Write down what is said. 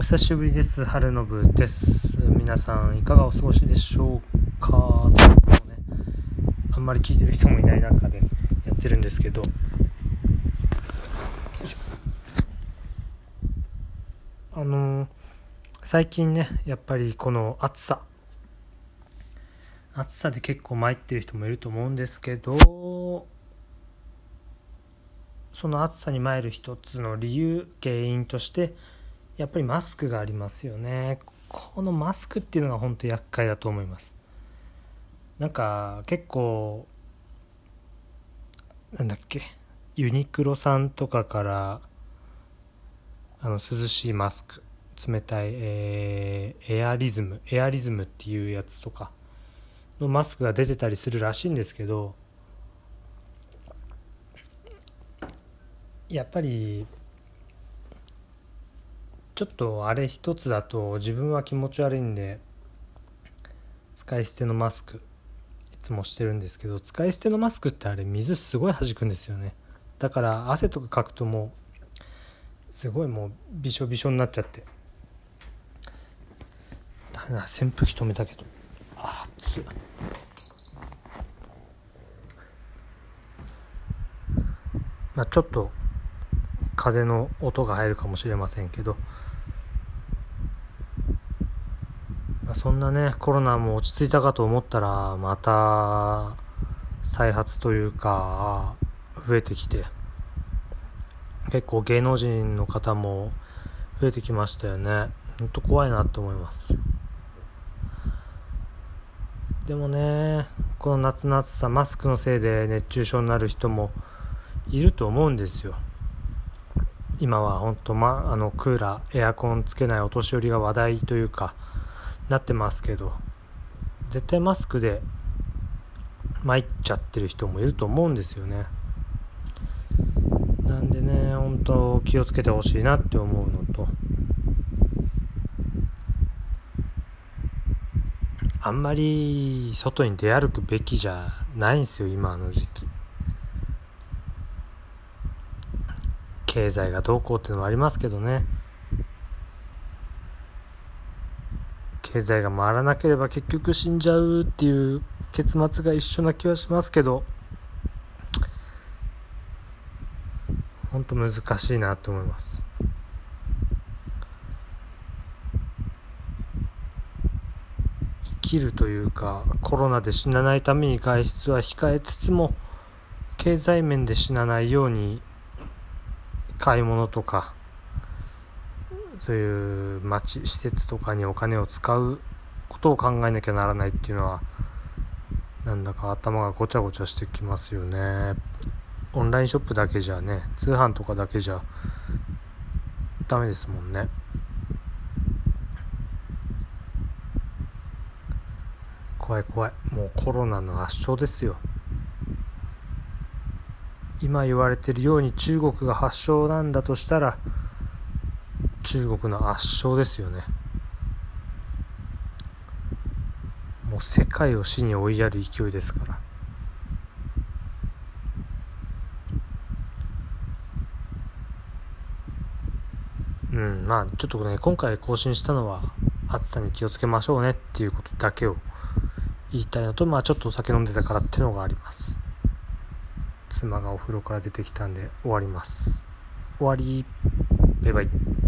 お久しぶりです。春の部です。皆さんいかがお過ごしでしょうか？う、ね、あんまり聞いてる人もいない中でやってるんですけど。あのー、最近ねやっぱりこの暑さ。暑さで結構参ってる人もいると思うんですけどその暑さに参る一つの理由原因としてやっぱりマスクがありますよね。このマスクっていうのが本当厄介だと思います。なんか結構なんだっけユニクロさんとかからあの涼しいマスク冷たい、えー、エアリズムエアリズムっていうやつとかのマスクが出てたりするらしいんですけどやっぱりちょっとあれ一つだと自分は気持ち悪いんで使い捨てのマスクいつもしてるんですけど使い捨てのマスクってあれ水すごい弾くんですよね。だから汗とかかくともうすごいもうびしょびしょになっちゃって。だな扇風機止めたけど。あっ。まあちょっと風の音が入るかもしれませんけど、まあ、そんなねコロナも落ち着いたかと思ったらまた再発というか増えてきて結構芸能人の方も増えてきましたよね。ほんと怖いなと思います。でもねこの夏の暑さマスクのせいで熱中症になる人もいると思うんですよ。今は本当まあのクーラーエアコンつけないお年寄りが話題というかなってますけど絶対マスクで参っちゃってる人もいると思うんですよね。なんでね本当気をつけてほしいなって思うのとあんまり外に出歩くべきじゃないんですよ今の時期。経済がどうこうっていうのもありますけどね。経済が回らなければ結局死んじゃうっていう結末が一緒な気はしますけど本当難しいなと思います。生きるというかコロナで死なないために外出は控えつつも経済面で死なないように買い物とかそういう町施設とかにお金を使うことを考えなきゃならないっていうのはなんだか頭がごちゃごちゃしてきますよね。オンラインショップだけじゃね通販とかだけじゃダメですもんね。怖い怖い。もうコロナの圧勝ですよ。今言われてるように中国が発祥なんだとしたら中国の圧勝ですよね。もう世界を死に追いやる勢いですから。うんまあちょっとね今回更新したのは暑さに気をつけましょうねっていうことだけを言いたいのとまあちょっとお酒飲んでたからってのがあります。妻がお風呂から出てきたんで終わります。終わり。バイバイ。